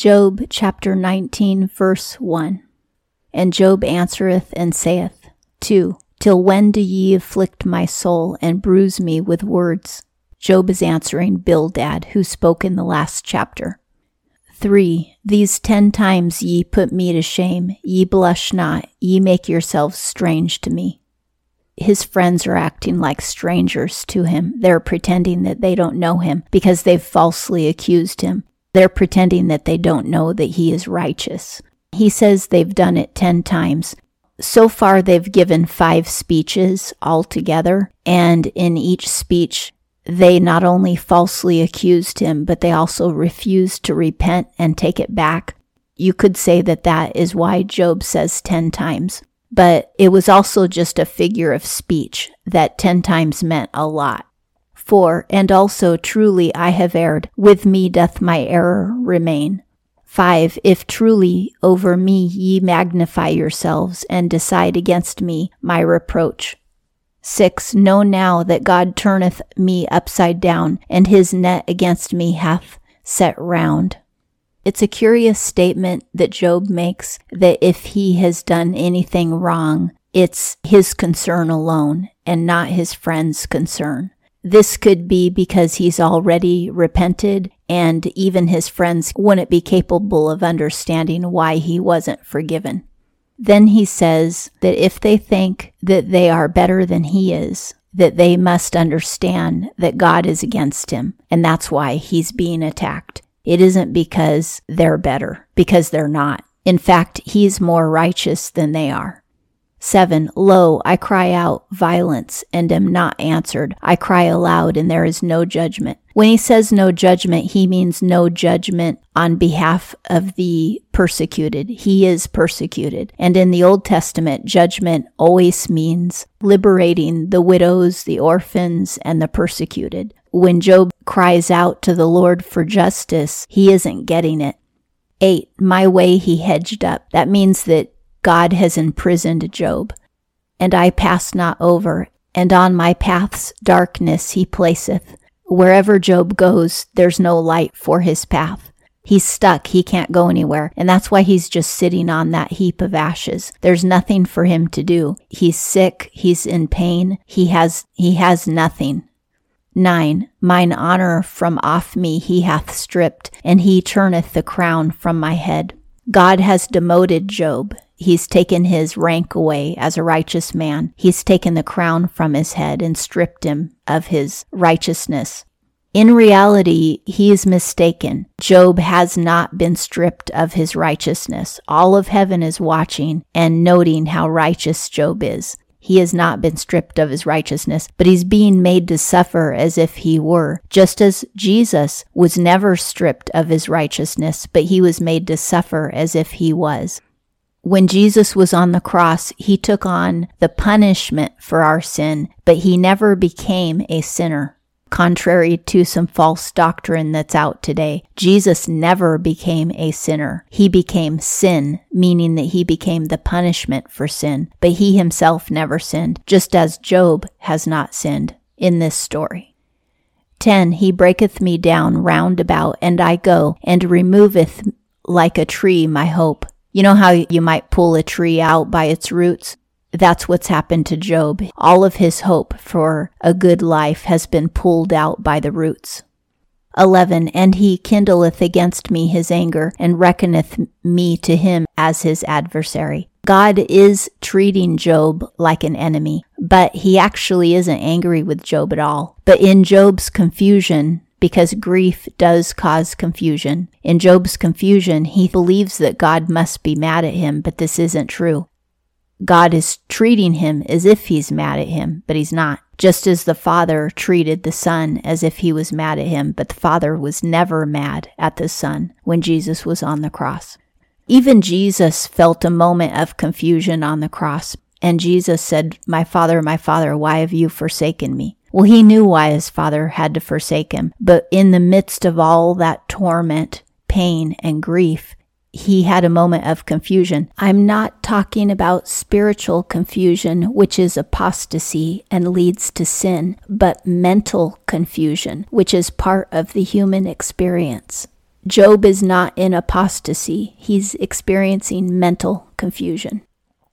Job chapter 19, verse 1. And Job answereth and saith, 2. Till when do ye afflict my soul and bruise me with words? Job is answering Bildad, who spoke in the last chapter. 3. These ten times ye put me to shame, ye blush not, ye make yourselves strange to me. His friends are acting like strangers to him. They're pretending that they don't know him because they've falsely accused him. They're pretending that they don't know that he is righteous. He says they've done it ten times. So far, they've given five speeches altogether, and in each speech, they not only falsely accused him, but they also refused to repent and take it back. You could say that that is why Job says 10 times, but it was also just a figure of speech that 10 times meant a lot. 4. And also truly I have erred, with me doth my error remain. 5. If truly over me ye magnify yourselves and decide against me my reproach. 6. Know now that God turneth me upside down, and his net against me hath set round. It's a curious statement that Job makes that if he has done anything wrong, it's his concern alone and not his friend's concern. This could be because he's already repented and even his friends wouldn't be capable of understanding why he wasn't forgiven. Then he says that if they think that they are better than he is, that they must understand that God is against him, and that's why he's being attacked. It isn't because they're better, because they're not. In fact, he's more righteous than they are. 7. Lo, I cry out violence and am not answered. I cry aloud and there is no judgment. When he says no judgment, he means no judgment on behalf of the persecuted. He is persecuted. And in the Old Testament, judgment always means liberating the widows, the orphans, and the persecuted. When Job cries out to the Lord for justice, he isn't getting it. 8. My way he hedged up. That means that God has imprisoned Job, and I pass not over, and on my path's darkness he placeth. Wherever Job goes, there's no light for his path. He's stuck. He can't go anywhere. And that's why he's just sitting on that heap of ashes. There's nothing for him to do. He's sick. He's in pain. He has, he has nothing. 9. Mine honor from off me he hath stripped, and he turneth the crown from my head. God has demoted Job. He's taken his rank away as a righteous man. He's taken the crown from his head and stripped him of his righteousness. In reality, he is mistaken. Job has not been stripped of his righteousness. All of heaven is watching and noting how righteous Job is. He has not been stripped of his righteousness, but he's being made to suffer as if he were, just as Jesus was never stripped of his righteousness, but he was made to suffer as if he was when Jesus was on the cross, he took on the punishment for our sin, but he never became a sinner. Contrary to some false doctrine that's out today, Jesus never became a sinner. He became sin, meaning that he became the punishment for sin, but he himself never sinned, just as Job has not sinned in this story. 10. He breaketh me down round about, and I go, and removeth like a tree my hope. You know how you might pull a tree out by its roots? That's what's happened to Job. All of his hope for a good life has been pulled out by the roots. 11. And he kindleth against me his anger, and reckoneth me to him as his adversary. God is treating Job like an enemy, but he actually isn't angry with Job at all. But in Job's confusion, because grief does cause confusion. In Job's confusion, he believes that God must be mad at him, but this isn't true. God is treating him as if he's mad at him, but he's not. Just as the Father treated the Son as if he was mad at him, but the Father was never mad at the Son when Jesus was on the cross. Even Jesus felt a moment of confusion on the cross, and Jesus said, My Father, my Father, why have you forsaken me? Well, he knew why his father had to forsake him, but in the midst of all that torment, pain, and grief, he had a moment of confusion. I'm not talking about spiritual confusion, which is apostasy and leads to sin, but mental confusion, which is part of the human experience. Job is not in apostasy, he's experiencing mental confusion.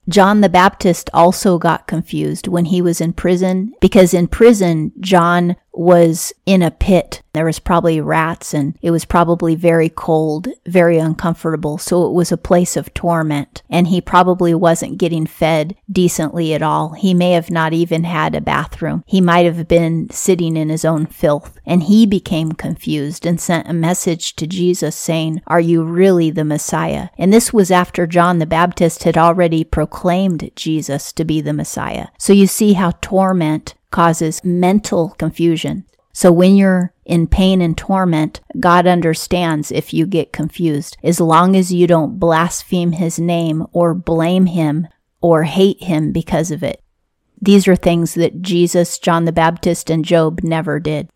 John the Baptist also got confused when he was in prison because in prison, John was in a pit. There was probably rats and it was probably very cold, very uncomfortable. So it was a place of torment. And he probably wasn't getting fed decently at all. He may have not even had a bathroom. He might have been sitting in his own filth. And he became confused and sent a message to Jesus saying, Are you really the Messiah? And this was after John the Baptist had already proclaimed Jesus to be the Messiah. So you see how torment causes mental confusion. So when you're in pain and torment, God understands if you get confused. As long as you don't blaspheme his name or blame him or hate him because of it. These are things that Jesus, John the Baptist, and Job never did.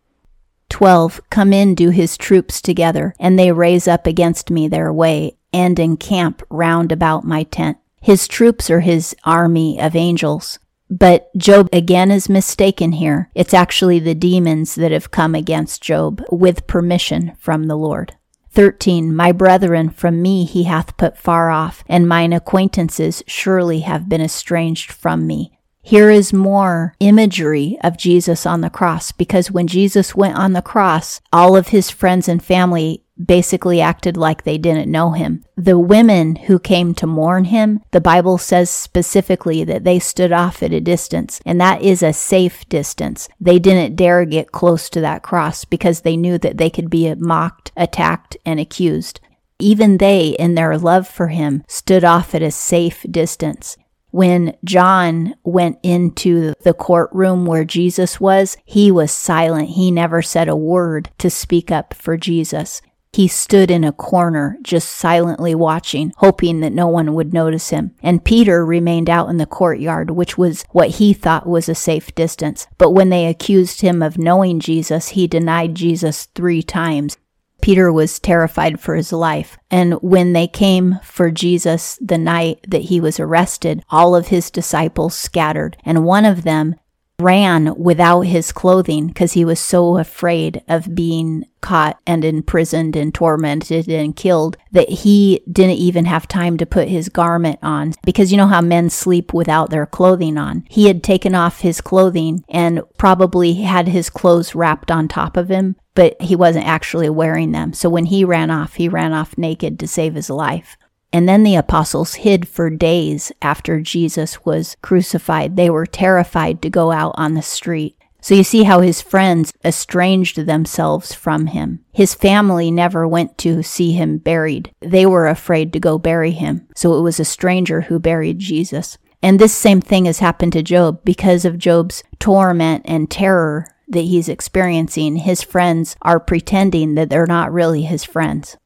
12. Come in, do his troops together, and they raise up against me their way, and encamp round about my tent. His troops are his army of angels. But Job again is mistaken here. It's actually the demons that have come against Job with permission from the Lord. 13. My brethren from me he hath put far off, and mine acquaintances surely have been estranged from me. Here is more imagery of Jesus on the cross because when Jesus went on the cross, all of his friends and family basically acted like they didn't know him. The women who came to mourn him, the Bible says specifically that they stood off at a distance, and that is a safe distance. They didn't dare get close to that cross because they knew that they could be mocked, attacked, and accused. Even they, in their love for him, stood off at a safe distance. When John went into the courtroom where Jesus was, he was silent. He never said a word to speak up for Jesus. He stood in a corner, just silently watching, hoping that no one would notice him. And Peter remained out in the courtyard, which was what he thought was a safe distance. But when they accused him of knowing Jesus, he denied Jesus three times. Peter was terrified for his life. And when they came for Jesus the night that he was arrested, all of his disciples scattered. And one of them ran without his clothing because he was so afraid of being caught and imprisoned and tormented and killed that he didn't even have time to put his garment on because you know how men sleep without their clothing on. He had taken off his clothing and probably had his clothes wrapped on top of him, but he wasn't actually wearing them. So when he ran off, he ran off naked to save his life. And then the apostles hid for days after Jesus was crucified. They were terrified to go out on the street. So you see how his friends estranged themselves from him. His family never went to see him buried. They were afraid to go bury him. So it was a stranger who buried Jesus. And this same thing has happened to Job because of Job's torment and terror that he's experiencing. His friends are pretending that they're not really his friends.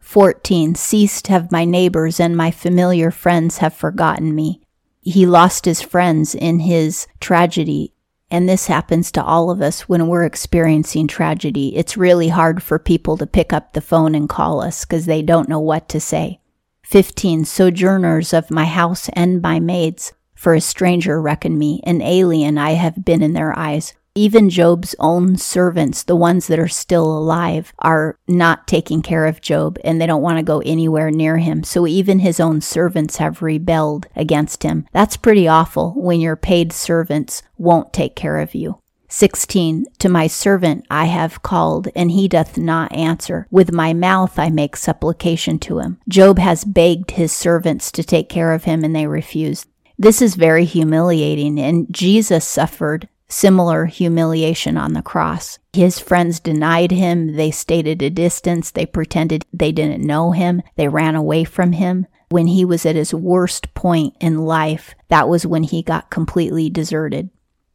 14. Ceased have my neighbors and my familiar friends have forgotten me. He lost his friends in his tragedy. And this happens to all of us when we're experiencing tragedy. It's really hard for people to pick up the phone and call us because they don't know what to say. 15. Sojourners of my house and my maids, for a stranger reckon me, an alien I have been in their eyes. Even Job's own servants, the ones that are still alive, are not taking care of Job and they don't want to go anywhere near him. So even his own servants have rebelled against him. That's pretty awful when your paid servants won't take care of you. 16. To my servant I have called, and he doth not answer. With my mouth I make supplication to him. Job has begged his servants to take care of him, and they refused. This is very humiliating, and Jesus suffered similar humiliation on the cross. His friends denied him. They stayed at a distance. They pretended they didn't know him. They ran away from him. When he was at his worst point in life, that was when he got completely deserted.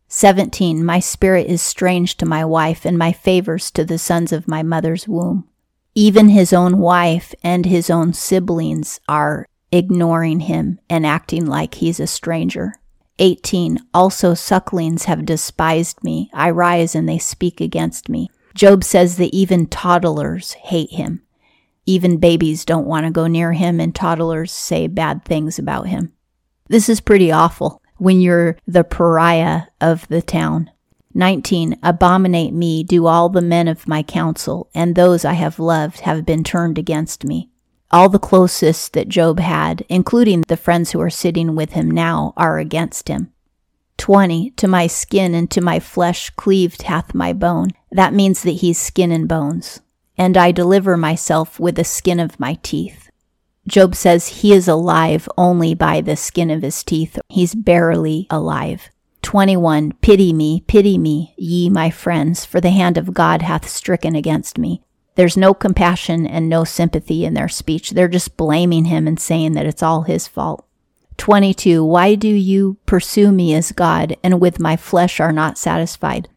17. My spirit is strange to my wife, and my favors to the sons of my mother's womb. Even his own wife and his own siblings are ignoring him and acting like he's a stranger. 18. Also sucklings have despised me. I rise and they speak against me. Job says that even toddlers hate him. Even babies don't want to go near him, and toddlers say bad things about him. This is pretty awful when you're the pariah of the town. 19. Abominate me, do all the men of my council, and those I have loved have been turned against me. All the closest that Job had, including the friends who are sitting with him now, are against him. 20. To my skin and to my flesh cleaved hath my bone. That means that he's skin and bones. And I deliver myself with the skin of my teeth. Job says he is alive only by the skin of his teeth. He's barely alive. 21. Pity me, pity me, ye my friends, for the hand of God hath stricken against me. There's no compassion and no sympathy in their speech. They're just blaming him and saying that it's all his fault. 22. Why do you pursue me as God, and with my flesh are not satisfied?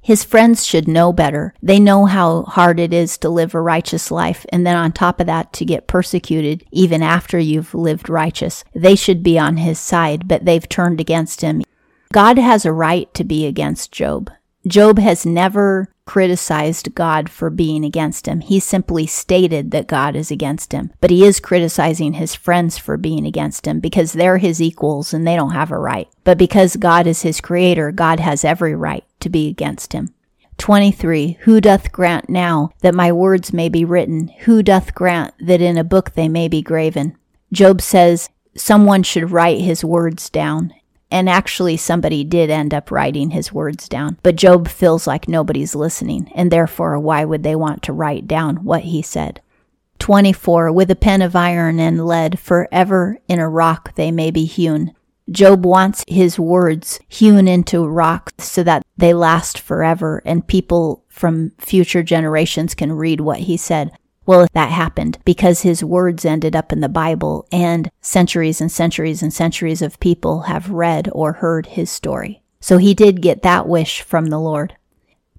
His friends should know better. They know how hard it is to live a righteous life, and then on top of that, to get persecuted even after you've lived righteous. They should be on his side, but they've turned against him. God has a right to be against Job. Job has never criticized God for being against him. He simply stated that God is against him. But he is criticizing his friends for being against him because they're his equals and they don't have a right. But because God is his creator, God has every right to be against him. 23. Who doth grant now that my words may be written? Who doth grant that in a book they may be graven? Job says, Someone should write his words down. And actually, somebody did end up writing his words down. But Job feels like nobody's listening, and therefore, why would they want to write down what he said? 24. With a pen of iron and lead, forever in a rock they may be hewn. Job wants his words hewn into rock so that they last forever and people from future generations can read what he said. Well, that happened because his words ended up in the Bible and centuries and centuries and centuries of people have read or heard his story. So he did get that wish from the Lord.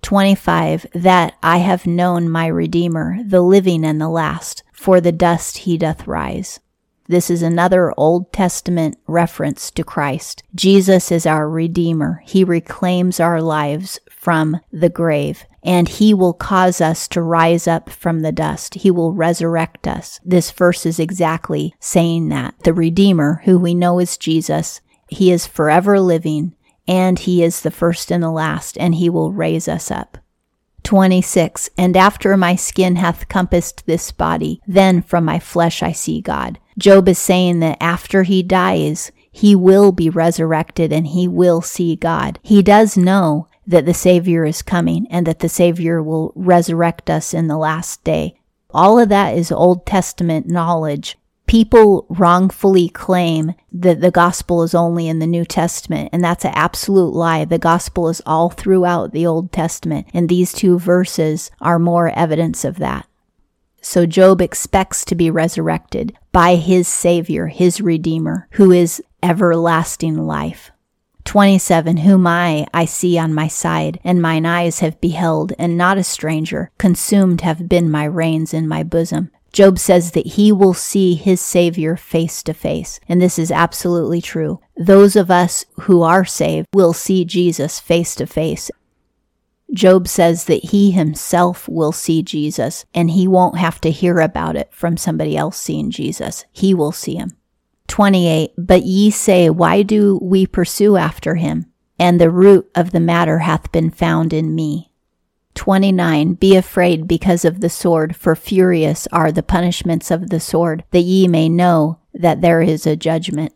25. That I have known my Redeemer, the living and the last, for the dust he doth rise. This is another Old Testament reference to Christ. Jesus is our Redeemer. He reclaims our lives from the grave and he will cause us to rise up from the dust. He will resurrect us. This verse is exactly saying that. The Redeemer, who we know is Jesus, he is forever living and he is the first and the last, and he will raise us up. 26. And after my skin hath compassed this body, then from my flesh I see God. Job is saying that after he dies, he will be resurrected and he will see God. He does know that the Savior is coming and that the Savior will resurrect us in the last day. All of that is Old Testament knowledge. People wrongfully claim that the gospel is only in the New Testament, and that's an absolute lie. The gospel is all throughout the Old Testament, and these two verses are more evidence of that. So Job expects to be resurrected by his Savior, his Redeemer, who is everlasting life. 27 Whom I, I see on my side, and mine eyes have beheld, and not a stranger. Consumed have been my reins in my bosom. Job says that he will see his Savior face to face, and this is absolutely true. Those of us who are saved will see Jesus face to face. Job says that he himself will see Jesus, and he won't have to hear about it from somebody else seeing Jesus. He will see him. 28. But ye say, Why do we pursue after him? And the root of the matter hath been found in me. 29. Be afraid because of the sword, for furious are the punishments of the sword, that ye may know that there is a judgment.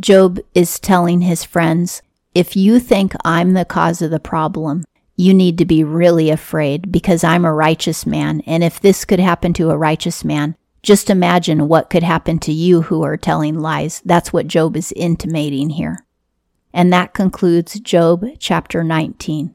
Job is telling his friends, if you think I'm the cause of the problem, you need to be really afraid because I'm a righteous man. And if this could happen to a righteous man, just imagine what could happen to you who are telling lies. That's what Job is intimating here. And that concludes Job chapter 19.